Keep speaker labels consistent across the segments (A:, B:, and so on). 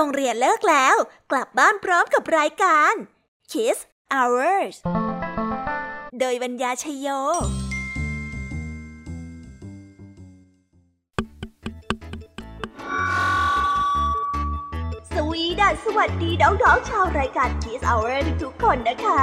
A: โรงเรียนเลิกแล้ว กลับบ้านพร้อมกับรายการ Kiss Hours โดยบรรยาชยโยวีดัสสวัสดีน้องๆชาวรายการ Kiss Hour ทุกๆคนนะคะ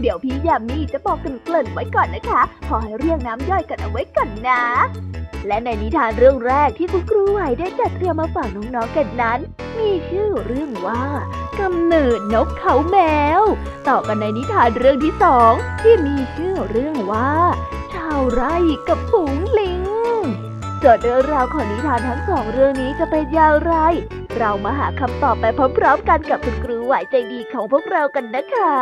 B: เดี๋ยวพี่ยามีจะบอกกันเกริ่นไว้ก่อนนะคะ พอให้เรียงน้ำย่อยกันเอาไว้ก่อนนะ และในนิทานเรื่องแรกที่คุณครูไหวได้จัดเตรียมมาฝากน้องๆกันนั้น มีชื่อเรื่องว่ากำเนิดนกเขาแมว ต่อกันในนิทานเรื่องที่สองที่มีชื่อเรื่องว่า ชาวไร่กับฝูงลิงส่วนเรื่องราวของนิทานทั้งสองเรื่องนี้จะเป็นอย่างไร เรามาหาคำตอบไปพร้อมๆกันกับคุณครูไหวใจดีของพวกเรากันนะคะ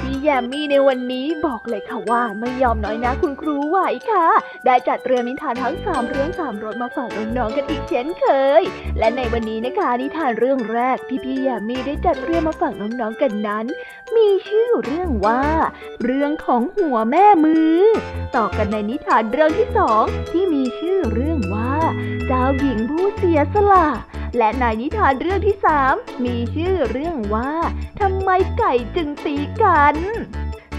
B: พี่แยมมี่ในวันนี้บอกเลยค่ะว่าไม่ยอมน้อยนะคุณครูไหวค่ะ ได้จัดเตรียมนิทานทั้งสามเรื่องสามรสมาฝากน้องๆกันอีกเช่นเคย และในวันนี้นะคะนิทานเรื่องแรกที่พี่แยมมี่ได้จัดเตรียมมาฝากน้องๆกันนั้น มีชื่อเรื่องว่า เรื่องของหัวแม่มือ ต่อกันในนิทานเรื่องที่สองที่มีชื่อเรื่องว่า เจ้าหญิงผู้เสียสละ และในนิทานเรื่องที่สามมีชื่อเรื่องว่าทำไมไก่จึงตีกัน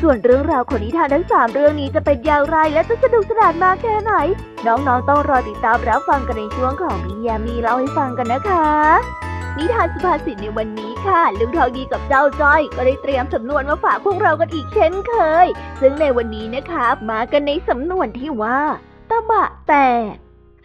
B: ส่วนเรื่องราวของนิทานทั้งสามเรื่องนี้จะเป็นอย่างไรและจะสนุกสนานมากแค่ไหน น้องๆต้องรอติดตามรับฟังกันในช่วงของพี่ยามีเล่าให้ฟังกันนะคะนิทานสุภาษิตในวันนี้ค่ะลุงทองดีกับเจ้าจ้อย ก็ได้เตรียมสำนวนมาฝากพวกเรากันอีกเช่นเคย ซึ่งในวันนี้นะคะมากันในสำนวนที่ว่าตะบะแตก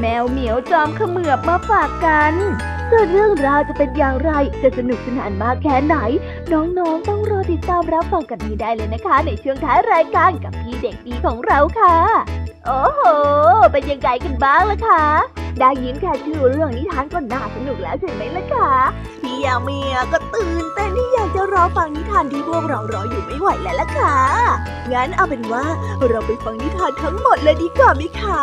B: แมวเหมียวจอมเขมือบมาฝากกัน ส่วนเรื่องราวจะเป็นอย่างไร จะสนุกสนานมากแค่ไหน น้องๆต้องรอติดตามรับฟังกันให้ได้เลยนะคะ ในช่วงท้ายรายการกับพี่เด็กดีของเราค่ะ โอ้โห เป็นยังไงกันบ้างล่ะคะได้ยินแค่ชื่อเรื่องนิทานก็น่าสนุกแล้วใช่ไหมล่ะคะ
A: พี่ยามีก็ตื่นเต้นที่อยากจะรอฟังนิทานที่พวกเรารออยู่ไม่ไหวแล้วล่ะค่ะ งั้นเอาเป็นว่าเราไปฟังนิทานทั้งหมดเลยดีกว่าไหมคะ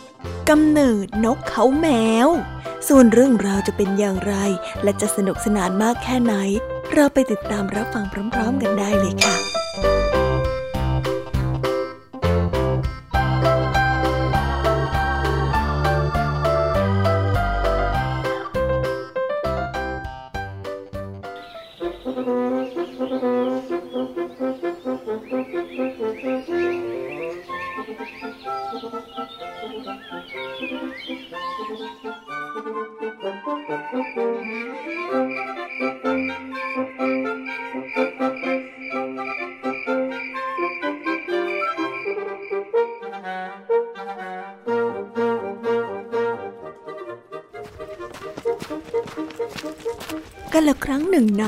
B: กำเนิดนกเขาแมว ส่วนเรื่องราวจะเป็นอย่างไร และจะสนุกสนานมากแค่ไหน เราไปติดตามรับฟังพร้อม ๆ กันได้เลยค่ะ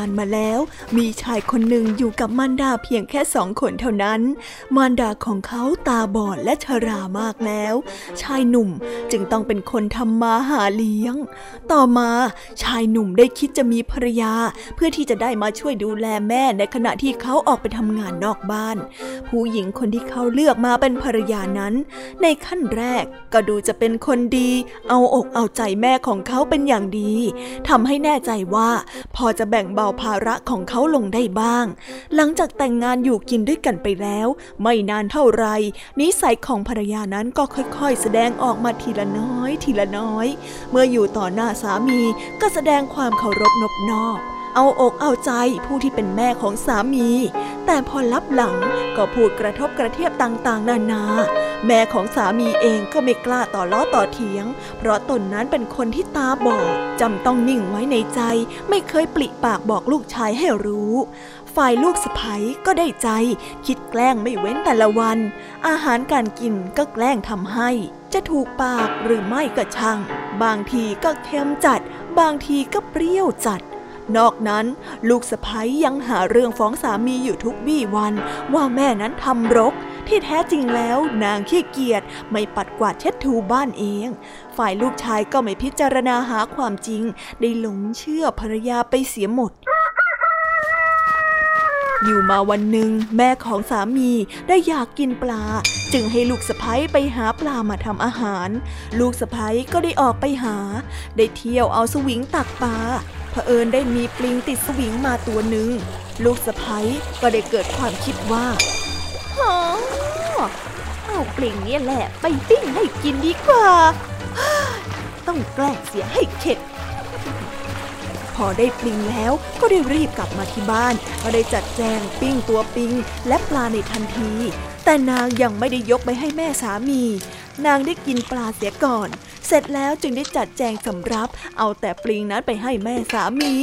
B: านมาแล้ว มีชายคนหนึ่งอยู่กับมารดาเพียงแค่สองคนเท่านั้น มารดาของเขาตาบอดและชรามากแล้ว ชายหนุ่มจึงต้องเป็นคนทำมาหาเลี้ยง ต่อมาชายหนุ่มได้คิดจะมีภรรยา เพื่อที่จะได้มาช่วยดูแลแม่ในขณะที่เขาออกไปทำงานนอกบ้าน ผู้หญิงคนที่เขาเลือกมาเป็นภรรยานั้น ในขั้นแรกก็ดูจะเป็นคนดี เอาอกเอาใจแม่ของเขาเป็นอย่างดีทำให้แน่ใจว่า พอจะแบ่งเบาภาระของเขาลงได้บ้าง หลังจากแต่งงานอยู่กินด้วยกันไปแล้ว ไม่นานเท่าไรนิสัยของภรรยานั้นก็ค่อยๆ แสดงออกมาทีละน้อย ทีละน้อย เมื่ออยู่ต่อหน้าสามีก็แสดงความเคารพนบนอบเอาอกเอาใจผู้ที่เป็นแม่ของสามี แต่พอลับหลังก็พูดกระทบกระเทียบต่างๆ นานา แม่ของสามีเองก็ไม่กล้าต่อล้อต่อเถียง เพราะตนนั้นเป็นคนที่ตาบอดจำต้องนิ่งไว้ในใจ ไม่เคยปลิปากบอกลูกชายให้รู้ ฝ่ายลูกสะใภ้ก็ได้ใจ คิดแกล้งไม่เว้นแต่ละวัน อาหารการกินก็แกล้งทำให้ จะถูกปากหรือไม่ก็ช่าง บางทีก็เค็มจัด บางทีก็เปรี้ยวจัด นอกนั้นลูกสะพ้ยยังหาเรื่องฟ้องสามีอยู่ทุกวี่วัน ว่าแม่นั้นทำรก ที่แท้จริงแล้วนางขี้เกียจไม่ปัดกวาดเช็ดถูบ้านเอง ฝ่ายลูกชายก็ไม่พิจารณาหาความจริง ได้หลงเชื่อภรรยาไปเสียหมดอยู่มาวันหนึ่งแม่ของสามีได้อยากกินปลา จึงให้ลูกสะพ้ยไปหาปลามาทำอาหาร ลูกสะพ้ยก็ได้ออกไปหา ได้เที่ยวเอาสวิงตักปลา เผอิญได้มีปลิงติดสวิงมาตัวหนึ่ง ลูกสะพ้ยก็ได้เกิดความคิดว่าฮอเอาปลิงเนี่ยแหละไปปิ้งให้กินดีกว่า ต้องแกล้งเสียให้เข็ด พอได้ปลิงแล้วก็ได้รีบกลับมาที่บ้าน ก็ได้จัดแจงปิ้งตัวปิง และปลาในทันที แต่นางยังไม่ได้ยกไปให้แม่สามี นางได้กินปลาเสียก่อน เสร็จแล้วจึงได้จัดแจงสำรับ เอาแต่ปลิงนั้นไปให้แม่สามี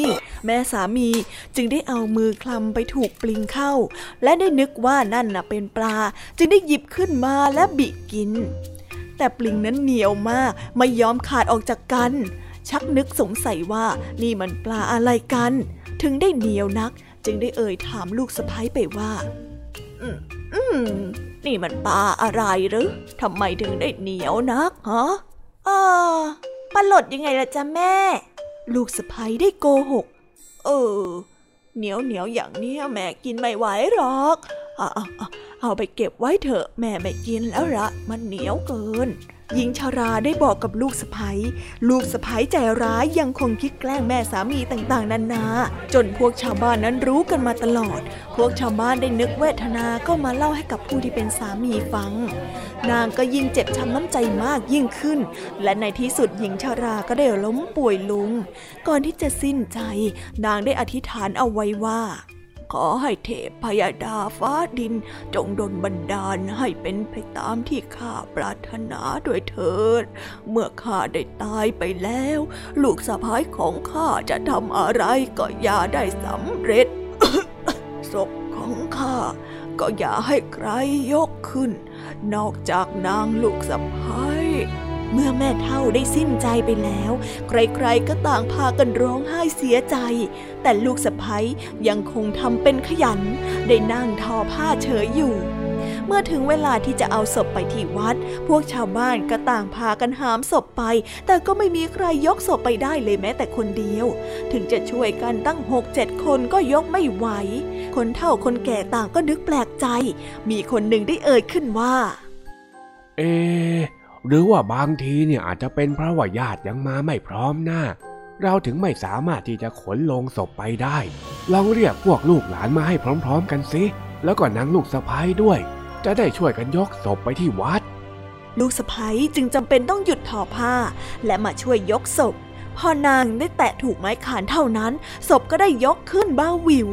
B: แม่สามีจึงได้เอามือคลำไปถูกปลิงเข้า และได้นึกว่านั่นน่ะเป็นปลา จึงได้หยิบขึ้นมาและบิกิน แต่ปลิงนั้นเหนียวมากไม่ยอมขาดออกจากกัน ชักนึกสงสัยว่านี่มันปลาอะไรกัน ถึงได้เหนียวนัก จึงได้เอ่ยถามลูกสะพ้ยไปว่าอืมอืมนี่มันปลาอะไรหรือ ทำไมถึงได้เหนียวนักฮะ เออปลาหลดยังไงล่ะจ๊ะแม่ ลูกสะพ้ยได้โกหก เออ เหนียวเหนียวอย่างนี้แม่กินไม่ไหวหรอก เอาเอาเอาไปเก็บไว้เถอะแม่ไม่กินแล้วละมันเหนียวเกิน หญิงชาราได้บอกกับลูกสะพ้ยลูกสะพ้ยใจร้ายยังคงคิดแกล้งแม่สามีต่างๆนานา จนพวกชาวบ้านนั้นรู้กันมาตลอด พวกชาวบ้านได้นึกเวทนาก็มาเล่าให้กับผู้ที่เป็นสามีฟัง นางก็ยิ่งเจ็บช้ำน้ำใจมากยิ่งขึ้น และในที่สุดหญิงชาราก็ได้ล้มป่วยลง ก่อนที่จะสิ้นใจ นางได้อธิษฐานเอาไว้ว่า ขอให้เทพพยาดาฟ้าดิน จงดลบันดาลให้เป็นไปตามที่ข้าปรารถนาด้วยเถิด เมื่อข้าได้ตายไปแล้ว ลูกสะพ้ายของข้าจะทำอะไรก็อย่าได้สำเร็จศพของข้าก็อย่าให้ใครยกขึ้น นอกจากนางลูกสะพ้าย เมื่อแม่เท่าได้สิ้นใจไปแล้ว ใครๆก็ต่างพากันร้องไห้เสียใจ แต่ลูกสะพ้ยยังคงทำเป็นขยัน ได้นั่งทอผ้าเฉยอยู่ เมื่อถึงเวลาที่จะเอาศพไปที่วัด พวกชาวบ้านก็ต่างพากันหามศพไป แต่ก็ไม่มีใครยกศพไปได้เลยแม้แต่คนเดียว ถึงจะช่วยกันตั้งหกเจ็ดคนก็ยกไม่ไหว คนเฒ่าคนแก่ต่างก็นึกแปลกใจ มีคนหนึ่งได้เอ่ยขึ้นว่า
C: เอ หรือว่าบางทีเนี่ยอาจจะเป็นเพราะว่าญาติยังมาไม่พร้อมหน้า เราถึงไม่สามารถที่จะขนลงศพไปได้ ลองเรียกพวกลูกหลานมาให้พร้อมๆกันสิ แล้วก็นั่งลูกสะพ้ายด้วย จะได้ช่วยกันยกศพไปที่วัด
B: ลูกสะพ้ายจึงจำเป็นต้องหยุดทอผ้า และมาช่วยยกศพพอนางได้แตะถูกไม้ขานเท่านั้น ศพก็ได้ยกขึ้นบ้าวิว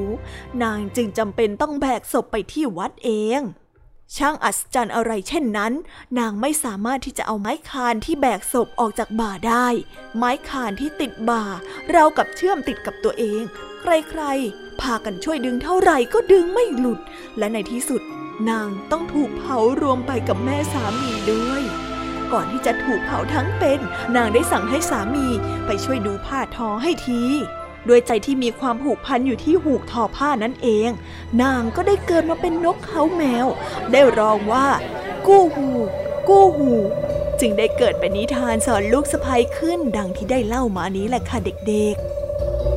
B: นางจึงจำเป็นต้องแบกศพไปที่วัดเอง ช่างอัศจรรย์อะไรเช่นนั้น นางไม่สามารถที่จะเอาไม้คานที่แบกศพออกจากบ่าได้ ไม้คานที่ติดบ่า เรากับเชื่อมติดกับตัวเอง ใครๆ พากันช่วยดึงเท่าไหร่ก็ดึงไม่หลุด และในที่สุด นางต้องถูกเผารวมไปกับแม่สามีด้วย ก่อนที่จะถูกเผาทั้งเป็น นางได้สั่งให้สามีไปช่วยดูผ้าทอให้ที ด้วยใจที่มีความผูกพันอยู่ที่หูกทอผ้านั่นเอง นางก็ได้เกิดมาเป็นนกเขาแมว ได้ร้องว่า กู้หู กู้หูจึงได้เกิดเป็นนิทานสอนลูกสะใภ้ขึ้นดังที่ได้เล่ามานี้แหละค่ะเด็กๆ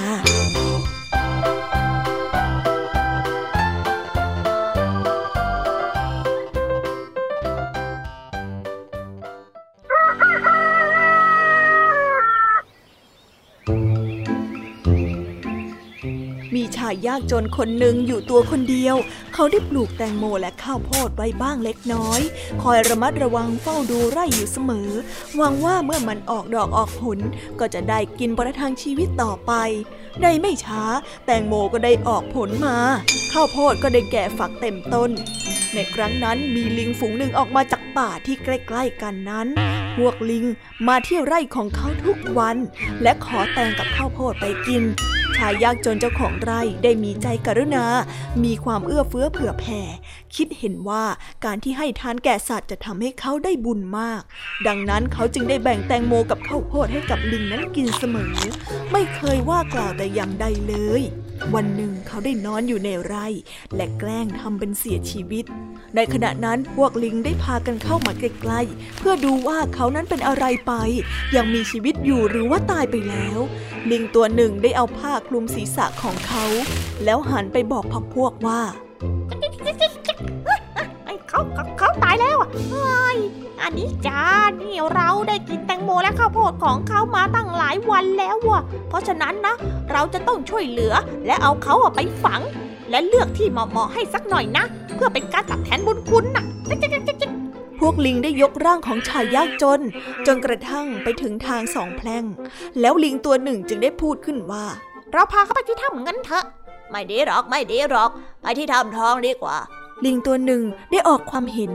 B: ยากจนคนหนึ่งอยู่ตัวคนเดียว เขาได้ปลูกแตงโมและข้าวโพดไว้บ้างเล็กน้อย คอยระมัดระวังเฝ้าดูไร่อยู่เสมอ หวังว่าเมื่อมันออกดอกออกผลก็จะได้กินประทังชีวิตต่อไปในไม่ช้า แตงโมก็ได้ออกผลมา ข้าวโพดก็ได้แก่ฝักเต็มต้น ในครั้งนั้นมีลิงฝูงหนึ่งออกมาจากป่าที่ใกล้ๆกันนั้น พวกลิงมาที่ไร่ของเขาทุกวัน และขอแตงกับข้าวโพดไปกินายยากจนเจ้าของไร่ได้มีใจกรุณา มีความเอื้อเฟื้อเผื่อแผ่ คิดเห็นว่าการที่ให้ทานแก่สัตว์จะทำให้เขาได้บุญมาก ดังนั้นเขาจึงได้แบ่งแตงโมกับข้าวโพดให้กับลิงนั้นกินเสมอ ไม่เคยว่ากล่าวแต่อย่างใดเลย วันหนึ่งเขาได้นอนอยู่ในไร่ และแกล้งทำเป็นเสียชีวิต ในขณะนั้นพวกลิงได้พากันเข้ามาใกล้ๆเพื่อดูว่าเขานั้นเป็นอะไรไป ยังมีชีวิตอยู่หรือว่าตายไปแล้ว ลิงตัวหนึ่งได้เอาผ้าคลุมศีรษะของเขา แล้วหันไปบอกพักพวกว่า
D: เขาเขาเขาตายแล้ว อะเฮ้ยอันนี้จ้านี่เราได้กินแตงโมและข้าวโพดของเขามาตั้งหลายวันแล้วอะ เพราะฉะนั้นนะ เราจะต้องช่วยเหลือและเอาเขาอะไปฝัง และเลือกที่เหมาะๆให้สักหน่อยนะ เพื่อเป็นการตอบแทนบุญคุณน่ะจ๊ะจ๊ะจ๊ะจ๊ะ
B: พวกลิงได้ยกร่างของชายยากจน จนกระทั่งไปถึงทางสองแพร่ง แล้วลิงตัวหนึ่งจึงได้พูดขึ้นว่า
D: เราพาเขาไปที่ถ้ำงั้นเถอะ ไม่ดีหรอกไม่ดีหรอก ไปที่ถ้ำทองดีกว่า
B: ลิงตัวหนึ่งได้ออกความเห็น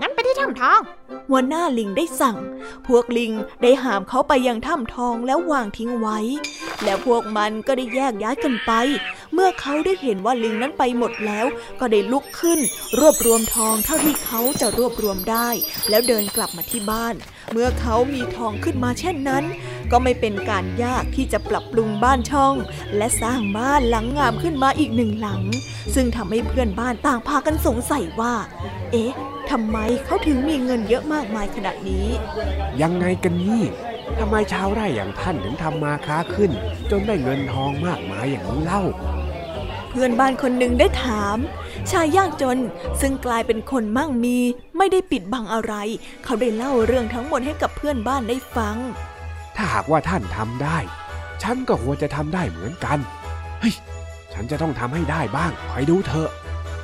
D: งั้นไปที่ถ้ำทอง
B: หัวหน้าลิงได้สั่ง พวกลิงได้หามเขาไปยังถ้ำทองแล้ววางทิ้งไว้ แล้วพวกมันก็ได้แยกย้ายกันไป เมื่อเขาได้เห็นว่าลิงนั้นไปหมดแล้ว ก็ได้ลุกขึ้น รวบรวมทองเท่าที่เขาจะรวบรวมได้ แล้วเดินกลับมาที่บ้าน เมื่อเขามีทองขึ้นมาเช่นนั้น ก็ไม่เป็นการยากที่จะปรับปรุงบ้านช่อง และสร้างบ้านหลังงามขึ้นมาอีกหนึ่งหลัง ซึ่งทำให้เพื่อนบ้านต่างพากันสงสัยว่า เอ๊ะทำไมเขาถึงมีเงินเยอะมากมายขนาดนี้
C: ยังไงกันนี่ทำไมชาวไร่อย่างท่านถึงทำมาค้าขึ้น จนได้เงินทองมากมายอย่างนี้เล่า
B: เพื่อนบ้านคนหนึ่งได้ถาม ชายยากจนซึ่งกลายเป็นคนมั่งมี ไม่ได้ปิดบังอะไร เขาได้เล่าเรื่องทั้งหมดให้กับเพื่อนบ้านได้ฟัง
C: ถ้าหากว่าท่านทำได้ ฉันก็ควรจะทำได้เหมือนกันเฮ้ยฉันจะต้องทำให้ได้บ้างคอยดูเถอะ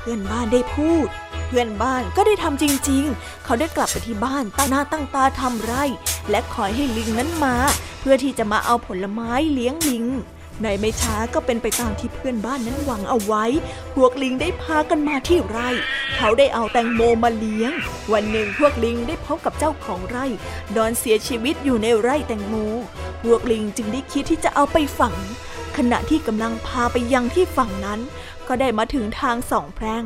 B: เพื่อนบ้านได้พูด เพื่อนบ้านก็ได้ทำจริง ๆ เขาได้กลับไปที่บ้านตั้งหน้าตั้งตาทำไร่ และคอยให้ลิงนั้นมา เพื่อที่จะมาเอาผลไม้เลี้ยงลิงในไม่ช้าก็เป็นไปตามที่เพื่อนบ้านนั้นหวังเอาไว้ พวกลิงได้พากันมาที่ไร่ เขาได้เอาแตงโมมาเลี้ยง วันหนึ่งพวกลิงได้พบกับเจ้าของไร่ นอนเสียชีวิตอยู่ในไร่แตงโม พวกลิงจึงได้คิดที่จะเอาไปฝัง ขณะที่กำลังพาไปยังที่ฝั่งนั้น ก็ได้มาถึงทางสองแพร่ง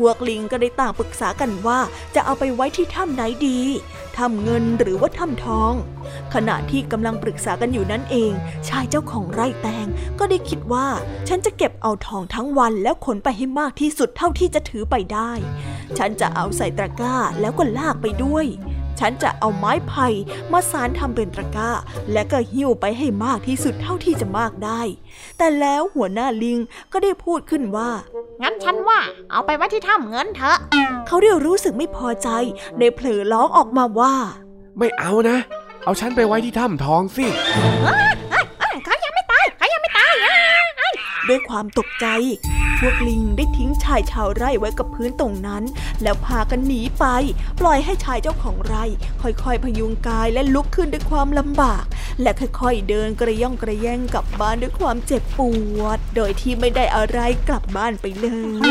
B: พวกลิงก็ได้ต่างปรึกษากันว่าจะเอาไปไว้ที่ถ้ำไหนดีถ้ำเงินหรือว่าถ้ำทอง ขณะที่กำลังปรึกษากันอยู่นั้นเอง ชายเจ้าของไร่แตงก็ได้คิดว่า ฉันจะเก็บเอาทองทั้งวันแล้วขนไปให้มากที่สุดเท่าที่จะถือไปได้ ฉันจะเอาใส่ตะกร้าแล้วก็ลากไปด้วย ฉันจะเอาไม้ไผ่มาสารทำเป็นตะกร้า และก็หิ้วไปให้มากที่สุดเท่าที่จะมากได้ แต่แล้วหัวหน้าลิงก็ได้พูดขึ้นว่า
D: งั้นฉันว่าเอาไปไว้ที่ถ้ำเงินเถอะ
B: เขาได้รู้สึกไม่พอใจได้เผลอร้องออกมาว่า
C: ไม่เอานะ เอาฉันไปไว้ที่ถ้ำทองสิ
B: ด้วยความตกใจ พวกลิงได้ทิ้งชายชาวไร่ไว้กับพื้นตรงนั้น แล้วพากันหนีไป ปล่อยให้ชายเจ้าของไร่ ค่อยๆ พยุงกายและลุกขึ้นด้วยความลำบาก และค่อยๆ เดินกระย่องกระแย่งกลับบ้านด้วยความเจ็บปวด โดยที่ไม่ได้อะไรกลับบ้านไปเลย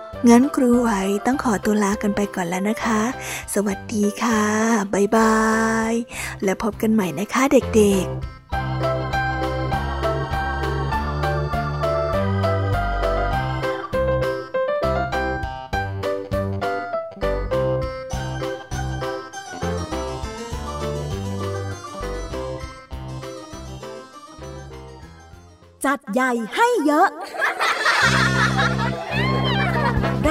B: งั้นครูไหวต้องขอตัวลากันไปก่อนแล้วนะคะ สวัสดีค่ะบ๊ายบาย แล้วพบกันใหม่นะคะเด็กๆ
E: จัดใหญ่ให้เยอะ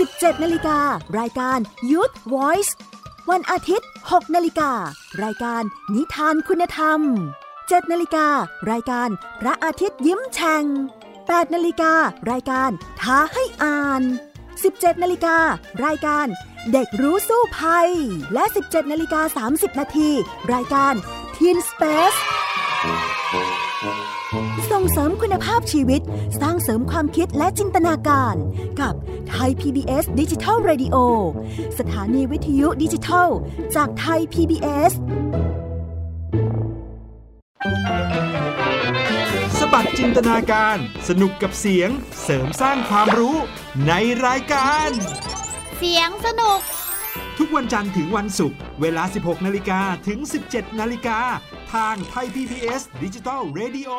E: 17นาฬิการายการ Youth Voice วันอาทิตย์ 6นาฬิการายการนิทานคุณธรรม 7นาฬิการายการพระอาทิตย์ยิ้มแฉ่ง8นาฬิการายการท้าให้อ่าน 17นาฬิการายการเด็กรู้สู้ภัย และ 17นาฬิกา30นาทีรายการ Teen Space ส่งเสริมคุณภาพชีวิต สร้างเสริมความคิดและจินตนาการ กับไทย PBS ดิจิทัล Radio สถานีวิทยุดิจิทัล จากไทย PBS
F: บัดจินตนาการ สนุกกับเสียง เสริมสร้างความรู้ในรายการ
D: เสียงสนุก
F: ทุกวันจันทร์ถึงวันศุกร์เวลา 16 นาฬิกาถึง 17 นาฬิกา ทางไทย PPS ดิจิตอล Radio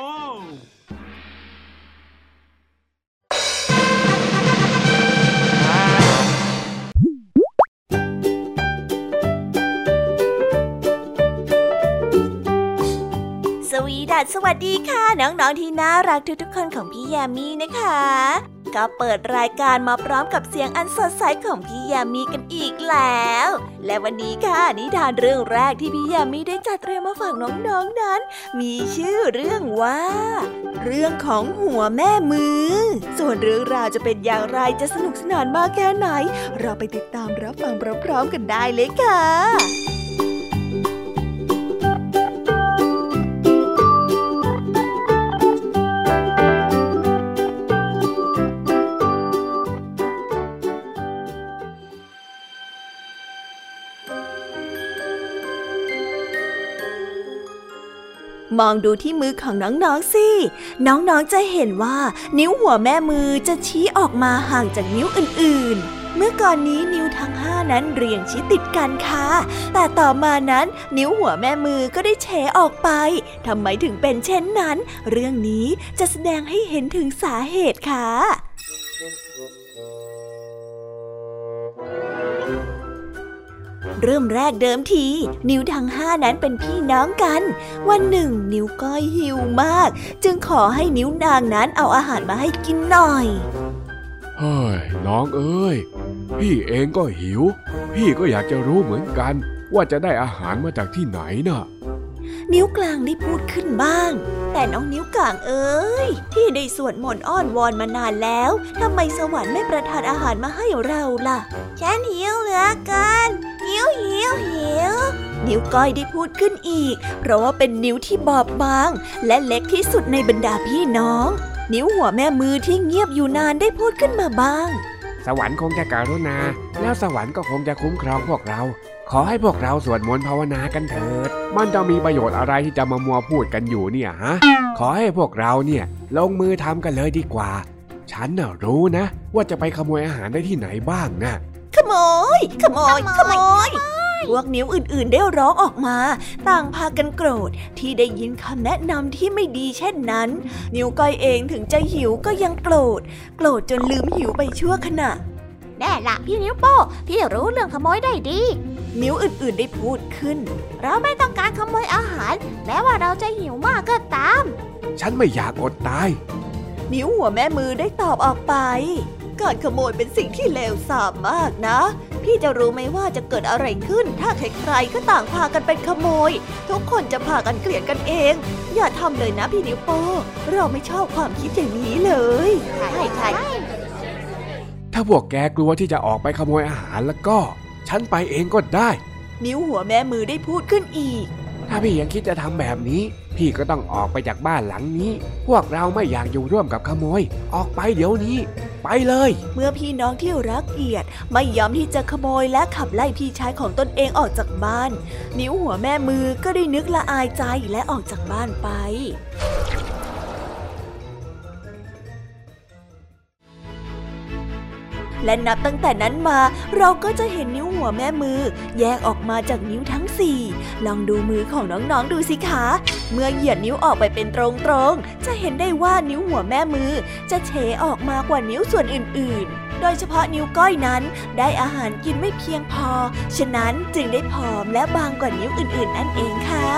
B: สวีดัสสวัสดีค่ะ น้องๆที่น่ารักทุกๆคนของพี่แยามีนะคะ ก็เปิดรายการมาพร้อมกับเสียงอันสดใสของพี่ยามีกันอีกแล้ว และวันนี้ค่ะนิทานเรื่องแรกที่พี่ยามีได้จัดเตรียมมาฝากน้องๆนนั้น มีชื่อเรื่องว่า เรื่องของหัวแม่มือ ส่วนเรื่องราวจะเป็นอย่างไรจะสนุกสนานมากแค่ไหน เราไปติดตามรับฟังพร้อมๆกันได้เลยค่ะ องดูที่มือของน้องๆสิ น้องๆจะเห็นว่านิ้วหัวแม่มือจะชี้ออกมาห่างจากนิ้วอื่นๆเมื่อก่อนนี้นิ้วทั้งห้านั้นเรียงชิดติดกันค่ะ แต่ต่อมานั้นนิ้วหัวแม่มือก็ได้เฉออกไป ทำไมถึงเป็นเช่นนั้น เรื่องนี้จะแสดงให้เห็นถึงสาเหตุค่ะ เริ่มแรกเดิมที นิ้วทั้งห้านั้นเป็นพี่น้องกัน วันหนึ่ง นิ้วก้อยหิวมาก จึงขอให้นิ้วนางนั้นเอาอาหารมาให้กินหน่อย
C: เฮ้ยน้องเอ้ย พี่เองก็หิว พี่ก็อยากจะรู้เหมือนกัน ว่าจะได้อาหารมาจากที่ไหนน่ะ
B: นิ้วกลางได้พูดขึ้นบ้าง แต่น้องนิ้วกลางเอ้ย ที่ได้สวดมนต์อ้อนวอนมานานแล้วทำไมสวรรค์ไม่ประทานอาหารมาให้เราล่ะ ฉันหิวเหลือเกิน หิวหิวหิวนิ้วก้อยได้พูดขึ้นอีก เพราะว่าเป็นนิ้วที่บอบบาง และเล็กที่สุดในบรรดาพี่น้อง นิ้วหัวแม่มือที่เงียบอยู่นานได้พูดขึ้นมาบ้าง
C: สวรรค์คงจะการุณา แล้วสวรรค์ก็คงจะคุ้มครองพวกเรา ขอให้พวกเราสวดมนต์ภาวนากันเถิด มันจะมีประโยชน์อะไรที่จะมามัวพูดกันอยู่เนี่ยฮะ ขอให้พวกเราเนี่ยลงมือทำกันเลยดีกว่า ฉันน่ะรู้นะ ว่าจะไปขโมยอาหารได้ที่ไหนบ้างนะ
B: ขโมย ขโมย ขโมย พวกนิ้วอื่น ๆ ได้ร้องออกมา ต่างพากันโกรธที่ได้ยินคำแนะนำที่ไม่ดีเช่นนั้น นิ้วก้อยเองถึงจะหิวก็ยังโกรธ โกรธจนลืมหิวไปชั่วขณะ
D: แน่ละพี่นิ้วโป้พี่รู้เรื่องขโมยได้ดี
B: นิ้วอื่นๆได้พูดขึ้น
D: เราไม่ต้องการขโมยอาหาร แม้ว่าเราจะหิวมากก็ตาม
C: ฉันไม่อยากอดตาย
B: นิ้วหัวแม่มือได้ตอบออกไป การขโมยเป็นสิ่งที่เลวทรามมากนะ พี่จะรู้ไหมว่าจะเกิดอะไรขึ้น ถ้าใครๆก็ต่างพากันเป็นขโมย ทุกคนจะพากันเกลียดกันเอง อย่าทำเลยนะพี่นิ้วโป้เราไม่ชอบความคิดอย่างนี้เลย
D: ใช่ใช่
C: ถ้าพวกแกกลัวที่จะออกไปขโมยอาหารแล้วก็ ฉันไปเองก็ได้
B: นิ้วหัวแม่มือได้พูดขึ้นอีก
C: ถ้าพี่ยังคิดจะทำแบบนี้ พี่ก็ต้องออกไปจากบ้านหลังนี้ พวกเราไม่อยากอยู่ร่วมกับขโมย ออกไปเดี๋ยวนี้ ไปเลย
B: เมื่อพี่น้องที่รักเกียรติไม่ยอมที่จะขโมยและขับไล่พี่ชายของตนเองออกจากบ้าน นิ้วหัวแม่มือก็ได้นึกละอายใจและออกจากบ้านไป และนับตั้งแต่นั้นมาเราก็จะเห็นนิ้วหัวแม่มือ แยกออกมาจากนิ้วทั้งสี่ลองดูมือของน้องๆดูสิคะ เมื่อเหยียดนิ้วออกไปเป็นตรงๆ จะเห็นได้ว่านิ้วหัวแม่มือ จะเฉออกมากว่านิ้วส่วนอื่นๆ โดยเฉพาะนิ้วก้อยนั้น ได้อาหารกินไม่เพียงพอ ฉะนั้นจึงได้ผอมและบางกว่านิ้วอื่นๆ นั่นเองค่ะ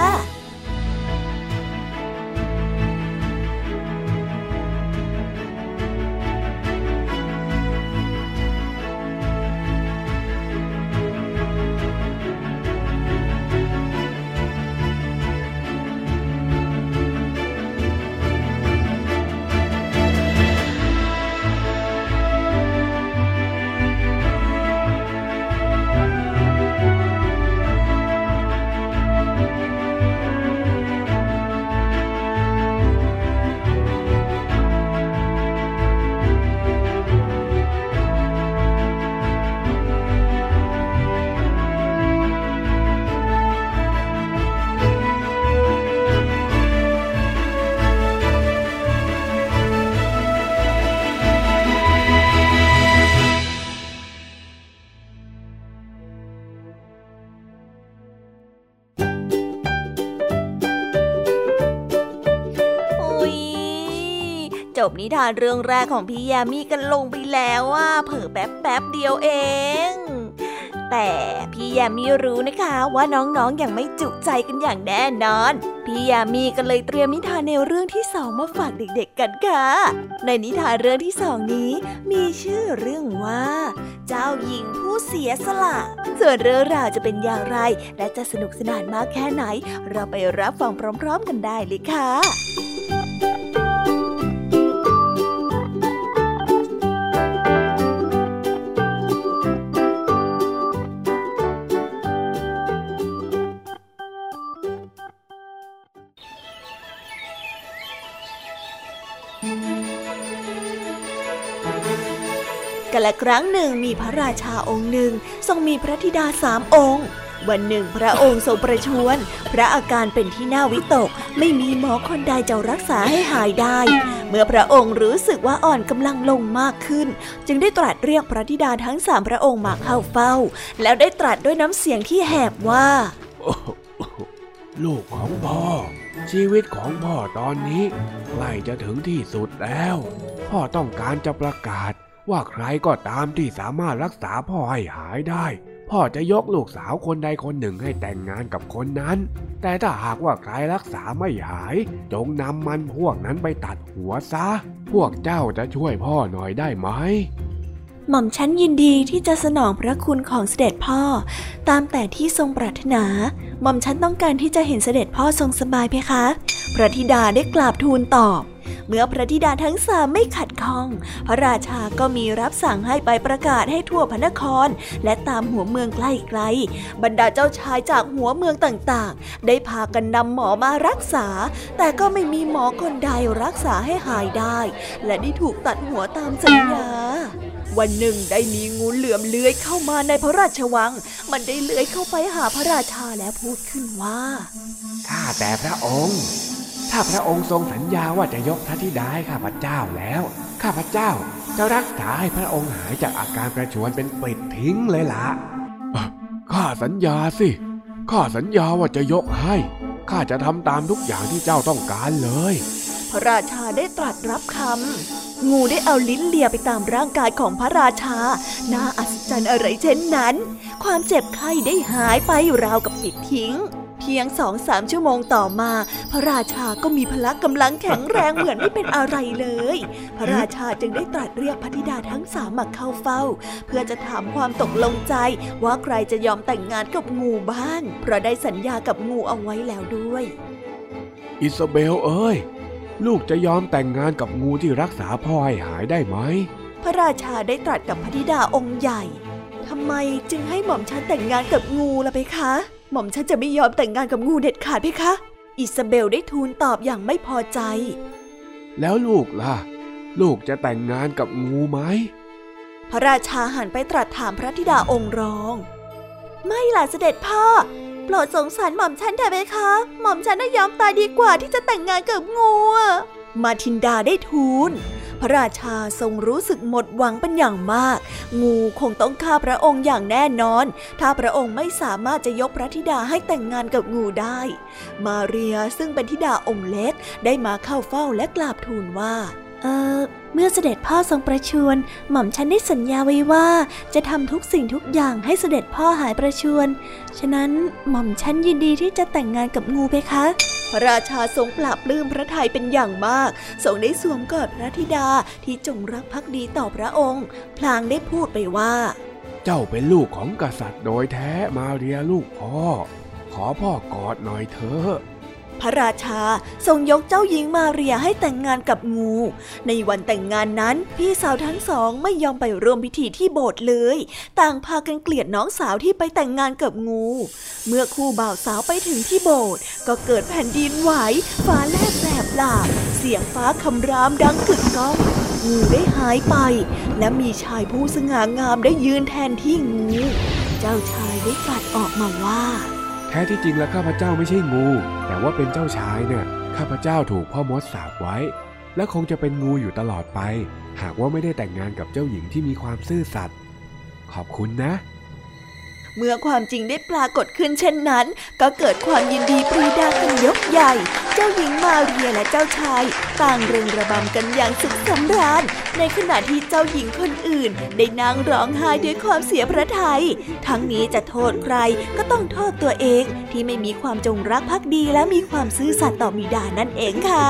B: นิทานเรื่องแรกของพี่ยามีกันลงไปแล้วว่าเผิ่แป๊บแป๊บเดียวเอง แต่พี่ยามีรู้นะคะว่าน้องๆออย่างไม่จุใจกันอย่างแน่นอน พี่ยามีก็เลยเตรียมนิทานในเรื่องที่สองมาฝากเด็กๆกันค่ะ ในนิทานเรื่องที่สองนี้ มีชื่อเรื่องว่า เจ้าหญิงผู้เสียสละ ส่วนเรื่องราวจะเป็นอย่างไร และจะสนุกสนานมากแค่ไหน เราไปรับฟังพร้อม ๆ กันได้เลยค่ะ ละครั้งหนึ่งมีพระราชาองค์หนึ่งทรงมีพระธิดาสามองค์ วันหนึ่งพระองค์ทรงประชวรพระอาการเป็นที่น่าวิตก ไม่มีหมอคนใดจะรักษาให้หายได้ เมื่อพระองค์รู้สึกว่าอ่อนกำลังลงมากขึ้น จึงได้ตรัสเรียกพระธิดาทั้งสามพระองค์มาเข้าเฝ้า แล้วได้ตรัสด้วยน้ำเสียงที่แหบว่า
C: ลูกของพ่อชีวิตของพ่อตอนนี้ใกล้จะถึงที่สุดแล้ว พ่อต้องการจะประกาศ ว่าใครก็ตามที่สามารถรักษาพ่อให้หายได้ พ่อจะยกลูกสาวคนใดคนหนึ่งให้แต่งงานกับคนนั้น แต่ถ้าหากว่าใครรักษาไม่หาย จงนำมันพวกนั้นไปตัดหัวซะ พวกเจ้าจะช่วยพ่อหน่อยได้ไหม
B: หม่อมฉันยินดีที่จะสนองพระคุณของเสด็จพ่อ ตามแต่ที่ทรงปรารถนาหม่อมฉันต้องการที่จะเห็นเสด็จพ่อทรงสบายเพคะ พระธิดาได้กราบทูลตอบ เมื่อพระธิดาทั้งสามไม่ขัดข้อง พระราชาก็มีรับสั่งให้ไปประกาศให้ทั่วพระนคร และตามหัวเมืองใกล้ๆบรรดาเจ้าชายจากหัวเมืองต่างๆ ได้พากันนำหมอมารักษา แต่ก็ไม่มีหมอคนใดรักษาให้หายได้ และได้ถูกตัดหัวตามสัญญาวันหนึ่งได้มีงูเหลือมเลื้อยเข้ามาในพระราชวัง มันได้เลื้อยเข้าไปหาพระราชาแล้วพูดขึ้นว่า
C: ข้าแต่พระองค์ ถ้าพระองค์ทรงสัญญาว่าจะยกพระธิดาให้ข้าพเจ้าแล้ว ข้าพเจ้าจะรักษาให้พระองค์หายจากอาการประชวรเป็นปิดทิ้งเลยละข้าสัญญาสิข้าสัญญาว่าจะยกให้ข้าจะทำตามทุกอย่างที่เจ้าต้องการเลย
B: พระราชาได้ตรัสรับคำ งูได้เอาลิ้นเลียไปตามร่างกายของพระราชา น่าอัศจรรย์อะไรเช่นนั้น ความเจ็บไข้ได้หายไปราวกับปิดทิ้ง เพียงสองสามชั่วโมงต่อมา พระราชาก็มีพละกำลังแข็งแรงเหมือนไม่เป็นอะไรเลย พระราชาจึงได้ตรัสเรียกพระธิดาทั้งสามมาเข้าเฝ้า เพื่อจะถามความตกลงใจว่าใครจะยอมแต่งงานกับงูบ้าง เพราะได้สัญญากับงูเอาไว้แล้วด้วย
C: อิซาเบลเอ้ย ลูกจะยอมแต่งงานกับงูที่รักษาพ่อให้หายได้ไหม
B: พระราชาได้ตรัสกับพระธิดาองค์ใหญ่ทำไมจึงให้หม่อมฉันแต่งงานกับงูล่ะเพคะ หม่อมฉันจะไม่ยอมแต่งงานกับงูเด็ดขาดเพคะ อิซาเบลได้ทูลตอบอย่างไม่พอใจ
C: แล้วลูกล่ะ ลูกจะแต่งงานกับงูไหม
B: พระราชาหันไปตรัสถามพระธิดาองค์รอง ไม่ล่ะเสด็จพ่อ โปรดสงสารหม่อมฉันเถอะเพคะ หม่อมฉันน่ะยอมตายดีกว่าที่จะแต่งงานกับงูมาทินดาได้ทูล พระราชาทรงรู้สึกหมดหวังเป็นอย่างมาก งูคงต้องฆ่าพระองค์อย่างแน่นอน ถ้าพระองค์ไม่สามารถจะยกพระธิดาให้แต่งงานกับงูได้ มาเรียซึ่งเป็นธิดาองค์เล็กได้มาเข้าเฝ้าและกราบทูลว่า เออเมื่อเสด็จพ่อทรงประชวรหม่อมฉันได้สัญญาไว้ว่า จะทำทุกสิ่งทุกอย่างให้เสด็จพ่อหายประชวรฉะนั้นหม่อมฉันยินดีที่จะแต่งงานกับงูเพคะพระราชาทรงปราบลื้มพระทัยเป็นอย่างมาก ทรงได้สวมกอดพระธิดาที่จงรักภักดีต่อพระองค์ พลางได้พูดไปว่า
C: เจ้าเป็นลูกของกษัตริย์โดยแท้มาเรียลูกพ่อ ขอพ่อกอดหน่อยเถอะ
B: พระราชาทรงยกเจ้าหญิงมาเรียให้แต่งงานกับงู ในวันแต่งงานนั้น พี่สาวทั้งสองไม่ยอมไปร่วมพิธีที่โบสถ์เลย ต่างพากันเกลียดน้องสาวที่ไปแต่งงานกับงู เมื่อคู่บ่าวสาวไปถึงที่โบสถ์ก็เกิดแผ่นดินไหวฟ้าแลบแสบหลาบเสียงฟ้าคำรามดังกึกก้องงูได้หายไป และมีชายผู้สง่างามได้ยืนแทนที่งู เจ้าชายได้ตรัสออกมาว่า
C: ท้ที่จริงแล้วข้าพเจ้าไม่ใช่งู แต่ว่าเป็นเจ้าชายเนี่ยข้าพเจ้าถูกพ่อมดสาบไว้ และคงจะเป็นงูอยู่ตลอดไป หากว่าไม่ได้แต่งงานกับเจ้าหญิงที่มีความซื่อสัตย์ขอบคุณนะ
B: เมื่อความจริงได้ปรากฏขึ้นเช่นนั้น ก็เกิดความยินดีปรีดากันยกใหญ่ เจ้าหญิงมาเรียและเจ้าชาย ต่างเริงระบำกันอย่างสุขสำราญ ในขณะที่เจ้าหญิงคนอื่น ได้นั่งร้องไห้ด้วยความเสียพระทยัยทั้งนี้จะโทษใครก็ต้องโทษตัวเอง ที่ไม่มีความจงรักภักดีและมีความซื่อสัตย์ต่อบิดานั่นเองค่ะ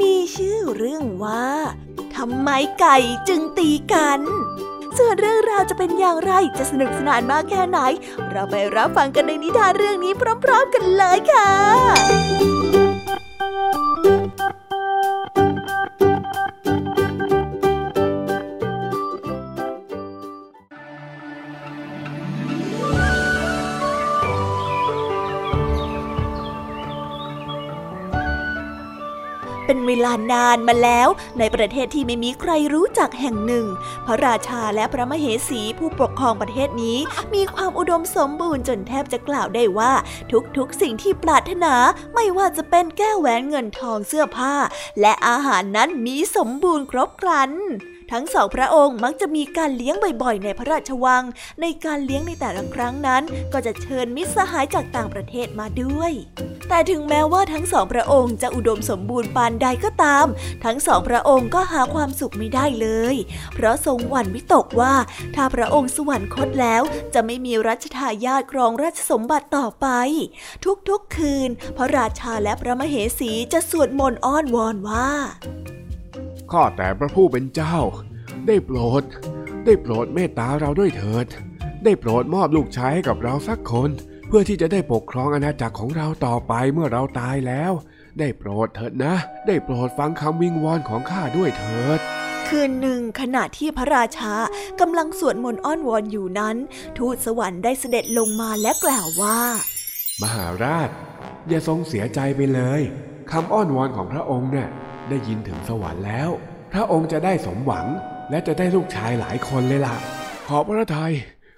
B: มีชื่อเรื่องว่าทำไมไก่จึงตีกัน ส่วนเรื่องราวจะเป็นอย่างไรจะสนุกสนานมากแค่ไหน เราไปรับฟังกันในนิทานเรื่องนี้พร้อม ๆ กันเลยค่ะ เป็นเวลานานมาแล้ว ในประเทศที่ไม่มีใครรู้จักแห่งหนึ่ง พระราชาและพระมเหสีผู้ปกครองประเทศนี้ มีความอุดมสมบูรณ์จนแทบจะกล่าวได้ว่า ทุกๆ สิ่งที่ปรารถนาไม่ว่าจะเป็นแก้วแหวนเงินทองเสื้อผ้า และอาหารนั้นมีสมบูรณ์ครบครัน ทั้งสองพระองค์มักจะมีการเลี้ยงบ่อยๆ ในพระราชวัง ในการเลี้ยงในแต่ละครั้งนั้น ก็จะเชิญมิตรสหายจากต่างประเทศมาด้วย แต่ถึงแม้ว่าทั้งสองพระองค์จะอุดมสมบูรณ์ปานใดก็ตาม ทั้งสองพระองค์ก็หาความสุขไม่ได้เลย เพราะทรงหวั่นวิตกว่า ถ้าพระองค์สวรรคตแล้ว จะไม่มีรัชทายาทครองราชสมบัติต่อไป ทุกๆคืน พระราชาและพระมเหสีจะสวดมนต์อ้อนวอนว่า
C: ข้าแต่พระผู้เป็นเจ้า ได้โปรด ได้โปรดเมตตาเราด้วยเถิด ได้โปรดมอบลูกชายให้กับเราสักคน เพื่อที่จะได้ปกครองอาณาจักรของเราต่อไปเมื่อเราตายแล้ว ได้โปรดเถิดนะ ได้โปรดฟังคำวิงวอนของข้าด้วยเถิด
B: คืนหนึ่งขณะที่พระราชากำลังสวดมนต์อ้อนวอนอยู่นั้น ทูตสวรรค์ได้เสด็จลงมาและกล่าวว่า
C: มหาราช อย่าทรงเสียใจไปเลยคำอ้อนวอนของพระองค์เนี่ย ได้ยินถึงสวรรค์แล้ว พระองค์จะได้สมหวังและจะได้ลูกชายหลายคนเลยล่ะ ขอบพระทัย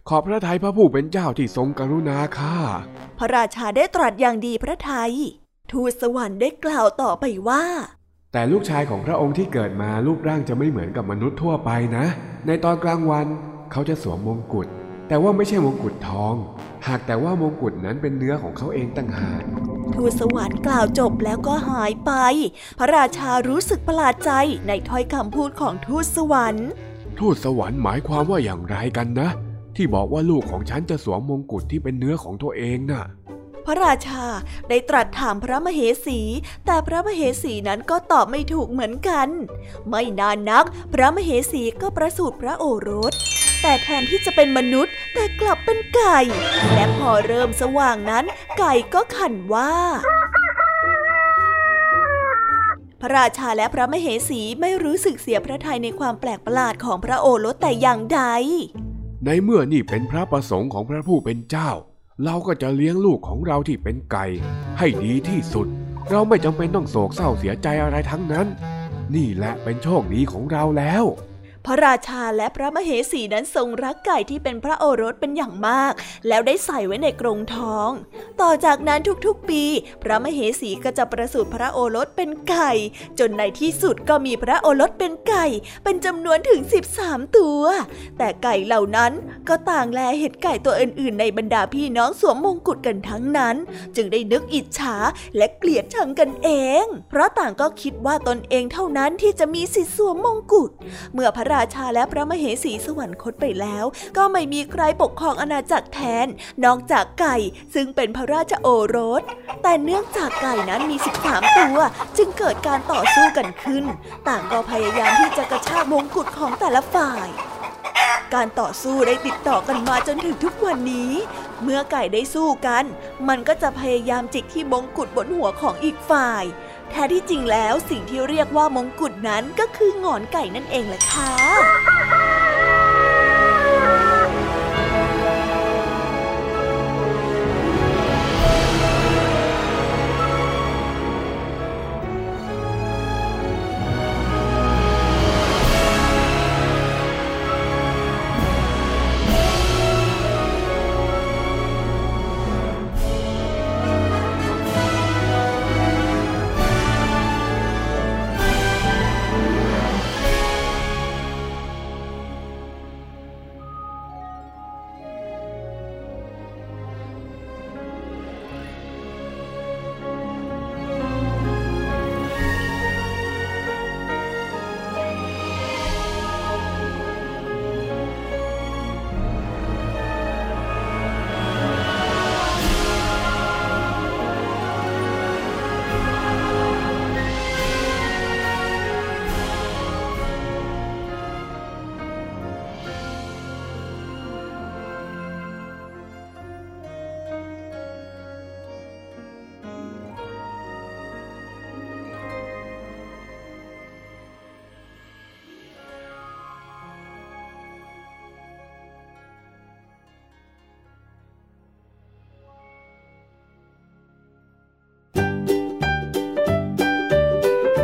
C: ขอบพระทัยพระผู้เป็นเจ้าที่ทรงกรุณาข้า
B: พระราชาได้ตรัสอย่างดีพระทัยทูตสวรรค์ได้กล่าวต่อไปว่า
C: แต่ลูกชายของพระองค์ที่เกิดมารูปร่างจะไม่เหมือนกับมนุษย์ทั่วไปนะ ในตอนกลางวันเขาจะสวมมงกุฎ แต่ว่าไม่ใช่มงกุฎทอง หากแต่ว่ามงกุฎนั้นเป็นเนื้อของเขาเองต่างหาก
B: ทูตสวรรค์กล่าวจบแล้วก็หายไป พระราชารู้สึกประหลาดใจในถ้อยคำพูดของทูตสวรรค์
C: ทูตสวรรค์หมายความว่าอย่างไรกันนะ ที่บอกว่าลูกของฉันจะสวมมงกุฎที่เป็นเนื้อของตัวเองนะ่ะ
B: พระราชาได้ตรัสถามพระมเหสี แต่พระมเหสีนั้นก็ตอบไม่ถูกเหมือนกัน ไม่นานนัก พระมเหสีก็ประสูติพระโอรส แต่แทนที่จะเป็นมนุษย์ แต่กลับเป็นไก่ และพอเริ่มสว่างนั้น ไก่ก็ขันว่าพระราชาและพระมเหสีไม่รู้สึกเสียพระทัยในความแปลกประหลาดของพระโอรสแต่อย่างใด
C: ในเมื่อนี่เป็นพระประสงค์ของพระผู้เป็นเจ้า เราก็จะเลี้ยงลูกของเราที่เป็นไก่ ให้ดีที่สุด เราไม่จำเป็นต้องโศกเศร้าเสียใจอะไรทั้งนั้น นี่แหละเป็นโชคดีของเราแล้ว
B: พระราชาและพระมเหสีนั้นทรงรักไก่ที่เป็นพระโอรสเป็นอย่างมาก แล้วได้ใส่ไว้ในกรงทอง ต่อจากนั้นทุกๆปี พระมเหสีก็จะประสูติพระโอรสเป็นไก่ จนในที่สุดก็มีพระโอรสเป็นไก่ เป็นจำนวนถึง 13 ตัว แต่ไก่เหล่านั้นก็ต่างแลเห็ดไก่ตัวอื่นๆ ในบรรดาพี่น้องสวมมงกุฎกันทั้งนั้น จึงได้นึกอิจฉาและเกลียดชังกันเอง เพราะต่างก็คิดว่าตนเองเท่านั้นที่จะมีสิทธิสวมมงกุฎเมื่อพระราชาและพระมเหสีสวรรคตไปแล้ว ก็ไม่มีใครปกครองอาณาจักรแทน นอกจากไก่ซึ่งเป็นพระราชโอรส แต่เนื่องจากไก่นั้นมี 13 ตัว จึงเกิดการต่อสู้กันขึ้น ต่างก็พยายามที่จะกระชากมงกุฎของแต่ละฝ่ายการต่อสู้ได้ติดต่อกันมาจนถึงทุกวันนี้ เมื่อไก่ได้สู้กัน มันก็จะพยายามจิกที่มงกุฎบนหัวของอีกฝ่าย แท้ที่จริงแล้วสิ่งที่เรียกว่ามงกุฎนั้นก็คือหงอนไก่นั่นเองแหละค่ะ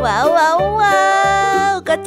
B: ว้า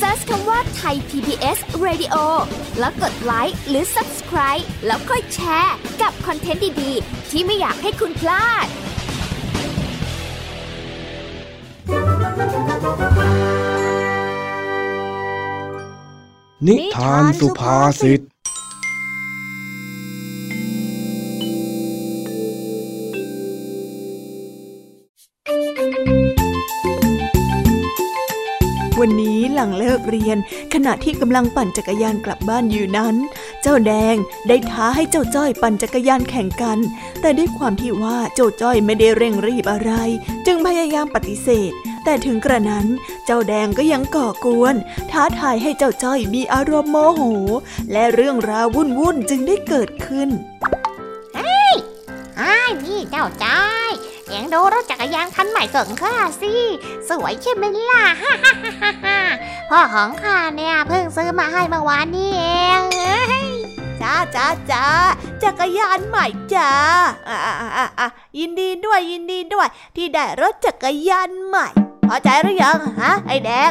G: Search คำว่าไทย PBS Radio แล้วกดไลค์หรือ Subscribe แล้วค่อยแชร์ กับคอนเทนต์ดี ๆ ที่ไม่อยากให้คุณพลาด
C: นิทานสุภาษิต
B: ลังเลิกเรียน ขณะที่กำลังปั่นจักรยานกลับบ้านอยู่นั้น เจ้าแดงได้ท้าให้เจ้าจ้อยปั่นจักรยานแข่งกัน แต่ด้วยความที่ว่าเจ้าจ้อยไม่ได้เร่งรีบอะไร จึงพยายามปฏิเสธ แต่ถึงกระนั้น เจ้าแดงก็ยังก่อกวน ท้าทายให้เจ้าจ้อยมีอารมณ์โมโห และเรื่องราววุ่นๆจึงได้เกิดขึ้น
D: อ้ายนี่เจ้าจ้อย เองดูรถจักรยานคันใหม่ของข้าสิ สวยใช่ไหมล่ะฮ่าฮ่าฮ่าฮ่าพ่อของข้าเนี่ยเพิ่งซื้อมาให้เมื่อวานนี้เอง
B: จ้าจ้าจ้าจักรยานใหม่จ้าอะอะอะอะยินดีด้วยยินดีด้วย ที่ได้รถจักรยานใหม่ พอใจหรือยังฮะไอ้แดง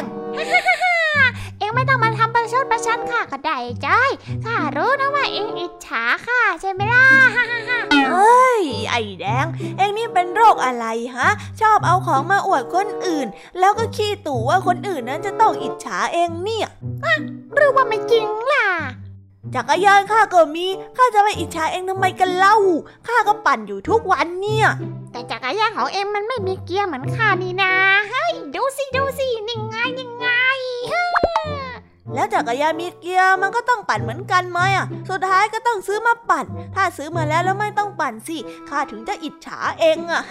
D: อ็งไม่ต้องมาทำประชดประชันข้าก็ได้จ้อยข้ารู้นะว่าเอ็งอิจฉาข้าใช่ไหมล่ะฮ่าฮ่าฮ่า
B: เฮ้ย ไอ้แดง เอ็งนี่เป็นโรคอะไรฮะ ชอบเอาของมาอวดคนอื่น แล้วก็ขี้ตู่ว่าคนอื่นนั้นจะต้องอิจฉาเองเนี่ย
D: หรือว่าไม่จริงล่ะ
B: จักรยานข้าก็มี ข้าจะไปอิจฉาเองทำไมกันเล่า ข้าก็ปั่นอยู่ทุกวันเนี่ย
D: แต่จักรยานของเอ็มมันไม่มีเกียร์เหมือนข้านี่นาเฮ้ย ดูสิ ดูสิ นี่ไงนี่ไงฮ่า
B: แล้วจักรยานมีเกียร์มันก็ต้องปั่นเหมือนกันไหมอะ สุดท้ายก็ต้องซื้อมาปั่น ถ้าซื้อมาแล้วแล้วไม่ต้องปั่นสิ ข้าถึงจะอิจฉาเองอะ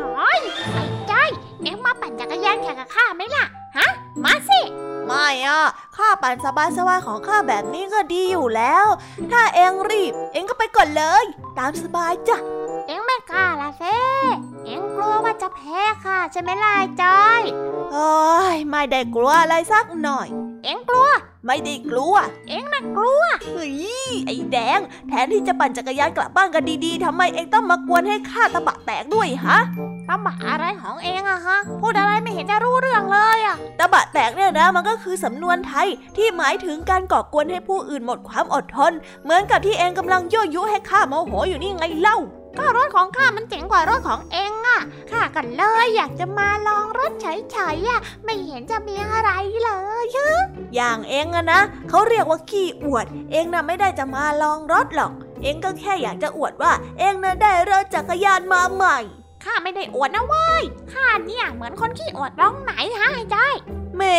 D: น้อยไอ้จ้อยเอ็งมาปั่นจักรยานแข่งกับข้าไหมล่ะ ฮะ มาสิ
B: ไม่อะ ข้าปั่นสบายๆของข้าแบบนี้ก็ดีอยู่แล้ว ถ้าเองรีบ เองก็ไปก่อนเลย ตามสบายจ้ะ
D: เอ็งไม่กล้าละเซ่เอ็งกลัวว่าจะแพ้ข้าใช่ไหมล่ะไอ้จ้อย
B: โอ้ยไม่ได้กลัวอะไรสักหน่อย
D: เอ็งกลัว
B: ไม่ได้กลัว
D: เอ็งน่ะกลัว
B: เฮ้ยไอ้แดง แทนที่จะปั่นจักรยานกลับบ้านกันดีๆทำไมเองต้องมากวนให้ข้าตะบะแตกด้วยฮะ
D: ตำบะอะไรของเอ็งอะฮะพูดอะไรไม่เห็นจะรู้เรื่องเลยอะ
B: ตะบะแตกเนี่ยนะมันก็คือสำนวนไทยที่หมายถึงการก่อกวนให้ผู้อื่นหมดความอดทน เหมือนกับที่เองกำลังยั่วยุให้ข้าโมโหอยู่นี่ไงเล่า
D: ก็รถของข้ามันเจ๋งกว่ารถของเอ็งอะข้ากันเลยอยากจะมาลองรถเฉยๆอะไม่เห็นจะมีอะไรเลย
B: อย่างเองอะนะเขาเรียกว่าขี้อวด เองน่ะไม่ได้จะมาลองรถหรอก เองก็แค่อยากจะอวดว่า เองน่ะได้รถจักรยานมาใหม่
D: ข้าไม่ได้อวดนะเว้ยข้าเนี่ยเหมือนคนขี้อวดร้องไหนฮะไอ้จ้อย
B: แหม่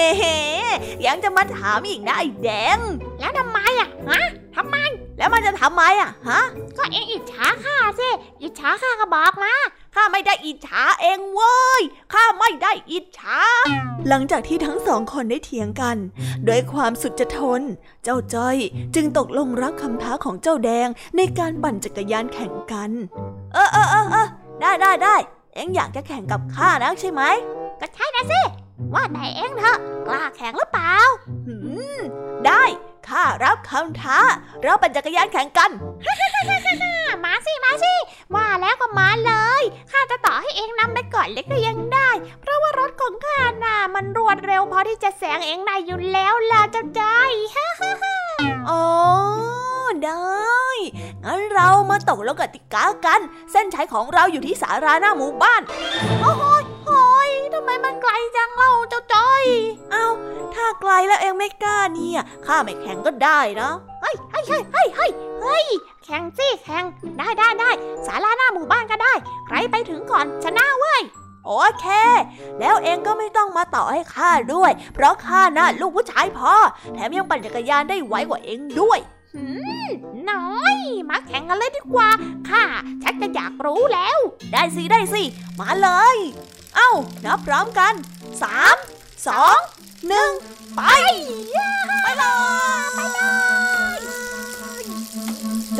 B: ยังจะมาถามอีกนะไอ้แดง
D: แล้วทำไมอะฮะ ทำไม
B: แล้วมันจะทำไมอะฮะ
D: ก็เอ็งอิจฉาข้าสิ อิจฉาข้าก็บอกมา
B: ข้าไม่ได้อิจฉาเองเว้ย ข้าไม่ได้อิจฉา หลังจากที่ทั้งสองคนได้เถียงกัน ด้วยความสุดจะทน เจ้าจ้อยจึงตกลงรับคำท้าของเจ้าแดงในการปั่นจักรยานแข่งกัน เออเออเออเออได้ได้ได้ เอ็งอยากจะแข่งกับข้านะใช่ไหม
D: ก็ใช่นะสิ ว่าแต่เอ็งเถอะ กล้าแข่งหรือเปล่า
B: หืม ได้ ข้ารับคำท้า เราปั่นจักรยานแข่งกัน
D: มาสิ มาสิ ว่าแล้วก็มาเลย ข้าจะต่อให้เองนำไปก่อนเล็กก็ยังได้ เพราะว่ารถของข้าน่ะมันรวดเร็วพอที่จะแซงเองได้อยู่แล้วล่ะเจ้าจ้อย
B: อ๋อได้งั้นเรามาตกลงกติกากัน เส้นชัยของเราอยู่ที่สาราหน้าหมู่บ้าน
D: โอ้โหโอ้ยทำไมมันไกลจังเล่าเจ้าจ้อย
B: เอาถ้าไกลแล้วเองไม่กล้าเนี่ย ข้าไม่แข่งก็ได้นะ
D: เฮ้ยเฮ้ยเฮ้ยเฮ้ยเฮ้ยเฮ้ยแข่งสิแข่งได้ได้ได้ศาลาหน้าหมู่บ้านก็ได้ ใครไปถึงก่อนชนะเว้ย
B: โอเค แล้วเองก็ไม่ต้องมาต่อให้ข้าด้วย เพราะข้าน่ะลูกผู้ชายพอ แถมยังปั่นจักรยานได้ไวกว่าเองด้วย
D: หืมน้อย มาแข่งกันเลยดีกว่าข้าชักจะอยากรู้แล้ว
B: ได้สิ ได้สิ มาเลย เอ้า นับพร้อมกันสามสอง หนึ่งไป ไปเลยไปเลย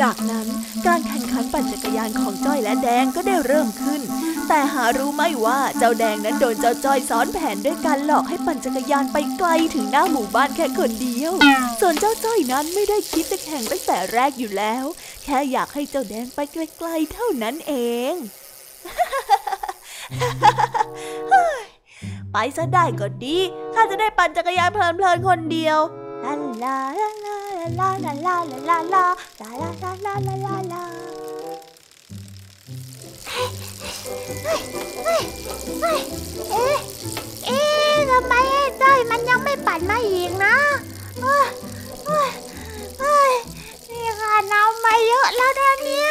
B: จากนั้นการแข่งขันปั่นจักรยานของจ้อยและแดงก็ได้เริ่มขึ้น แต่หารู้ไหมว่าเจ้าแดงนั้นโดนเจ้าจ้อยซ้อนแผนด้วยการหลอกให้ปั่นจักรยานไปไกลถึงหน้าหมู่บ้านแค่คนเดียว ส่วนเจ้าจ้อยนั้นไม่ได้คิดจะแข่งตั้งแต่แรกอยู่แล้ว แค่อยากให้เจ้าแดงไปไกลๆเท่านั้นเอง ไปซะได้ก็ดีข้าจะได้ปั่นจักรยานเพลินๆคนเดียวลาลาลาลาลาลาลาลาลาลาลาลาลาลาลาลา
D: เอ๊ะเอ๊ะทำไมไอ้จ้อยมันยังไม่ปั่นมาอีกนะเฮ้ยเฮ้เฮ้นี่ข้าเนามาเยอะแล้วนะเนี่ย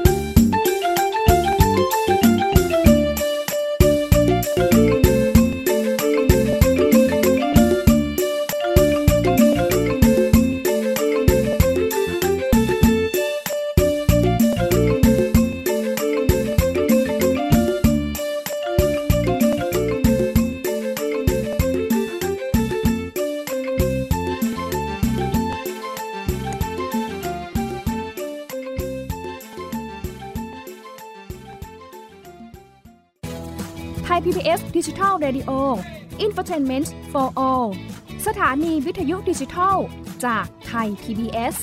H: Radio Infotainment for All สถานีวิทยุดิจิทัล จากไทย PBS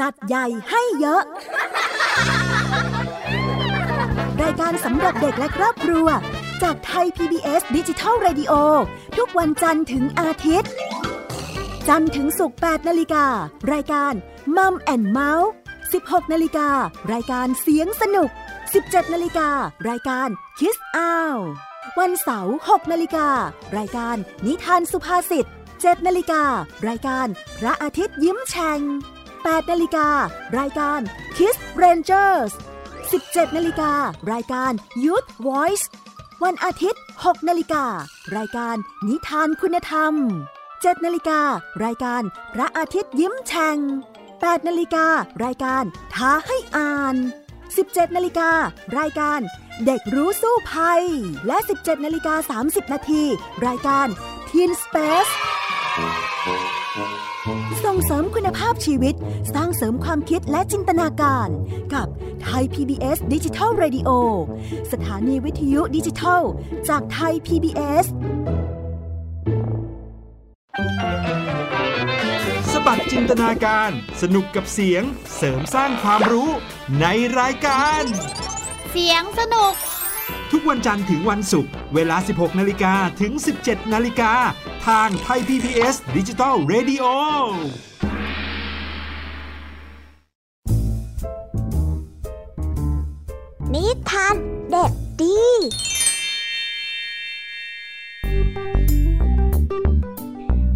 E: จัดใหญ่ให้เยอะ รายการสำหรับเด็กและครอบครัว จากไทย PBS ดิจิทัล Radio ทุกวันจันทร์ถึงอาทิตย์ จันทร์ถึงศุกร์8นาฬิการายการมัมแอนเมาส์ 16นาฬิการายการเสียงสนุก 17นาฬิการายการ Kiss Out วันเสาร์6นาฬิการายการนิทานสุภาษิต7นาฬิการายการพระอาทิตย์ยิ้มแฉ่ง8นาฬิการายการ Kiss Rangers 17นาฬิการายการ Youth Voice วันอาทิตย์ 6นาฬิการายการนิทานคุณธรรม 7นาฬิการายการพระอาทิตย์ยิ้มแฉ่ง 8นาฬิการายการท้าให้อ่าน 17นาฬิการายการเด็กรู้สู้ภัย และ 17นาฬิกา30นาทีรายการ Teen Space ส่งเสริมคุณภาพชีวิต สร้างเสริมความคิดและจินตนาการ กับไทย PBS ดิจิทัล Radio สถานีวิทยุดิจิทัล จากไทย PBS
F: ส บัดจินตนาการ สนุกกับเสียงเสริมสร้างความรู้ในรายการ
D: เสียงสนุก
F: ทุกวันจันทร์ถึงวันศุกร์เวลา 16 นาฬิกาถึง 17 นาฬิกา ทางไทย PBS ดิจิทัล Radio
B: นิทานเด็กดี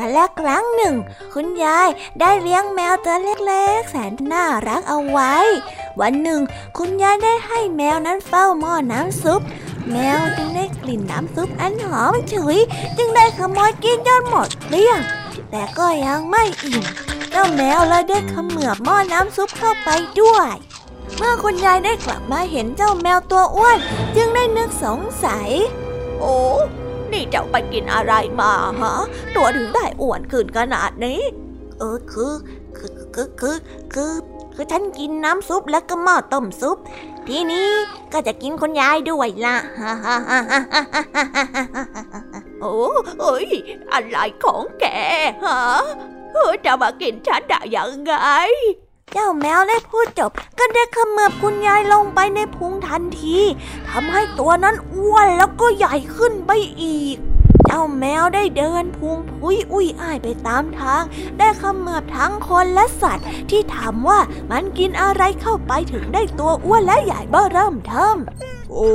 B: กันละครั้งหนึ่ง คุณยายได้เลี้ยงแมวตัวเล็กๆ แสนน่ารักเอาไว้ วันหนึ่ง คุณยายได้ให้แมวนั้นเฝ้าหม้อน้ำซุป แมวจึงได้กลิ่นน้ำซุปอันหอมฉุย จึงได้ขโมยกินจนหมดเกลี้ยง แต่ก็ยังไม่อิ่มเจ้าแมวเลยได้ขมือบหม้อน้ำซุปเข้าไปด้วย เมื่อคุณยายได้กลับมาเห็นเจ้าแมวตัวอ้วน จึงได้นึกสงสัย โอ้ นี่เจ้าไปกินอะไรมาฮะ ตัวถึงได้อ้วนขึ้นขนาดนี้ เออคือคือคือคือคือคือฉันกินน้ำซุปแล้วก็หม้อต้มซุป ทีนี้ก็จะกินคุณยายด้วยล่ะโอ้เอ้ยอะไรของแกฮะเออจะมากินฉันได้ยังไง เจ้าแมวได้พูดจบ ก็ได้ขมือบคุณยายลงไปในพุงทันทีทำให้ตัวนั้นอ้วนแล้วก็ใหญ่ขึ้นไปอีก เจ้าแมวได้เดินพุงพุยอุ้ยอ้ายไปตามทาง ได้ขมือบทั้งคนและสัตว์ ที่ถามว่ามันกินอะไรเข้าไปถึงได้ตัวอ้วนและใหญ่เบ้อเริ่มเทิมโอ้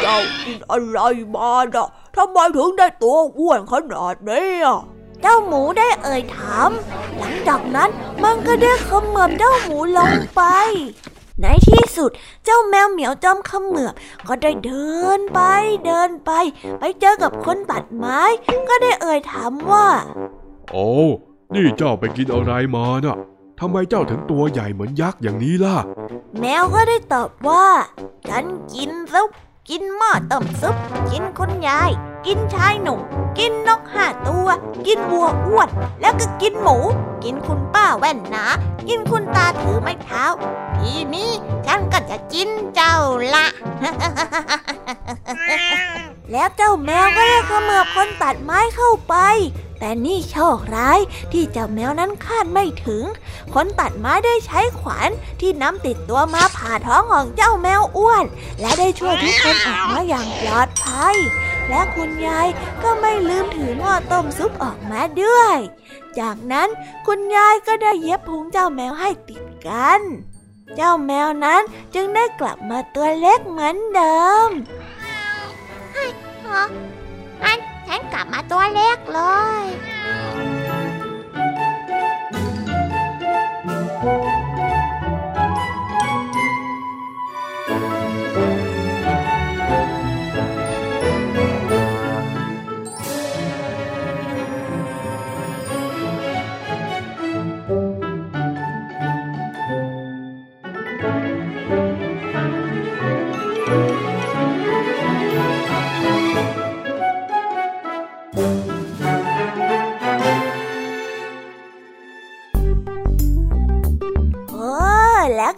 B: เจ้ากินอะไรมาน่ะทำไมถึงได้ตัวอ้วนขนาดนี้อะ เจ้าหมูได้เอ่ยถาม หลังจากนั้นมันก็ได้เขมือบเจ้าหมูลงไป ในที่สุดเจ้าแมวเหมียวจอมขมือบก็ได้เดินไปเดินไป ไปเจอกับคนตัดไม้ ก็ได้เอ่ยถามว่า
C: โอ้นี่เจ้าไปกินอะไรมาน่ะทำไมเจ้าถึงตัวใหญ่เหมือนยักษ์อย่างนี้ล่ะ
B: แมวก็ได้ตอบว่า ฉันกินซุป กินหม้อต้มซุป กินคุณยาย กินชายหนุ่ม กินนกห้าตัว กินวัวอ้วน แล้วก็กินหมู กินคุณป้าแว่นหนา กินคุณตาถือไม้เท้า ทีนี้ฉันก็จะกินเจ้าละ แล้วเจ้าแมวก็ได้เขมือบคนตัดไม้เข้าไป แต่นี่โชคร้ายที่เจ้าแมวนั้นคาดไม่ถึง คนตัดไม้ได้ใช้ขวานที่นำติดตัวมาผ่าท้องของเจ้าแมวอ้วน และได้ช่วยทุกคนออกมาอย่างปลอดภัย และคุณยายก็ไม่ลืมถือหม้อต้มซุปออกมาด้วย จากนั้นคุณยายก็ได้เย็บพุงเจ้าแมวให้ติดกัน เจ้าแมวนั้นจึงได้กลับมาตัวเล็กเหมือนเดิม
D: ฉันกลับมาตัวเล็กเลย